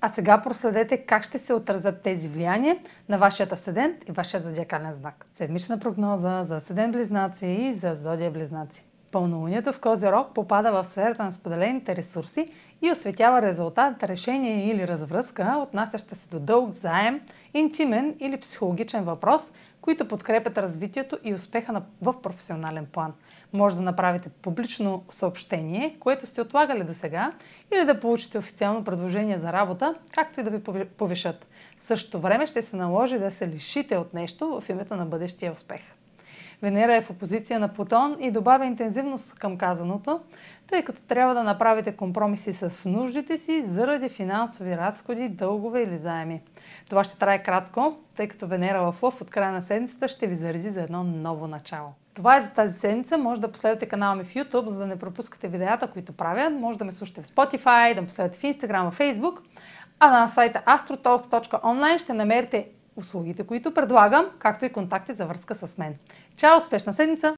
А сега проследете как ще се отразят тези влияния на вашият асцендент и вашия зодиакален знак. Седмична прогноза за асцендент близнаци и за зодия близнаци. Пълнолунието в Козирог попада в сферата на споделените ресурси и осветява резултат, решение или развръзка, отнасяща се до дълг, заем, интимен или психологичен въпрос, които подкрепят развитието и успеха в професионален план. Може да направите публично съобщение, което сте отлагали до сега, или да получите официално предложение за работа, както и да ви повишат. В същото време ще се наложи да се лишите от нещо в името на бъдещия успех. Венера е в опозиция на Плутон и добавя интензивност към казаното, тъй като трябва да направите компромиси с нуждите си заради финансови разходи, дългове или заеми. Това ще трае кратко, тъй като Венера в Лъв от края на седмицата ще ви зареди за едно ново начало. Това е за тази седмица. Може да последвате канала ми в YouTube, за да не пропускате видеята, които правя. Може да ме слушате в Spotify, да ме последвате в Instagram, в Facebook. А на сайта astrotalks.online ще намерите услугите, които предлагам, както и контакти за връзка с мен. Чао! Успешна седмица!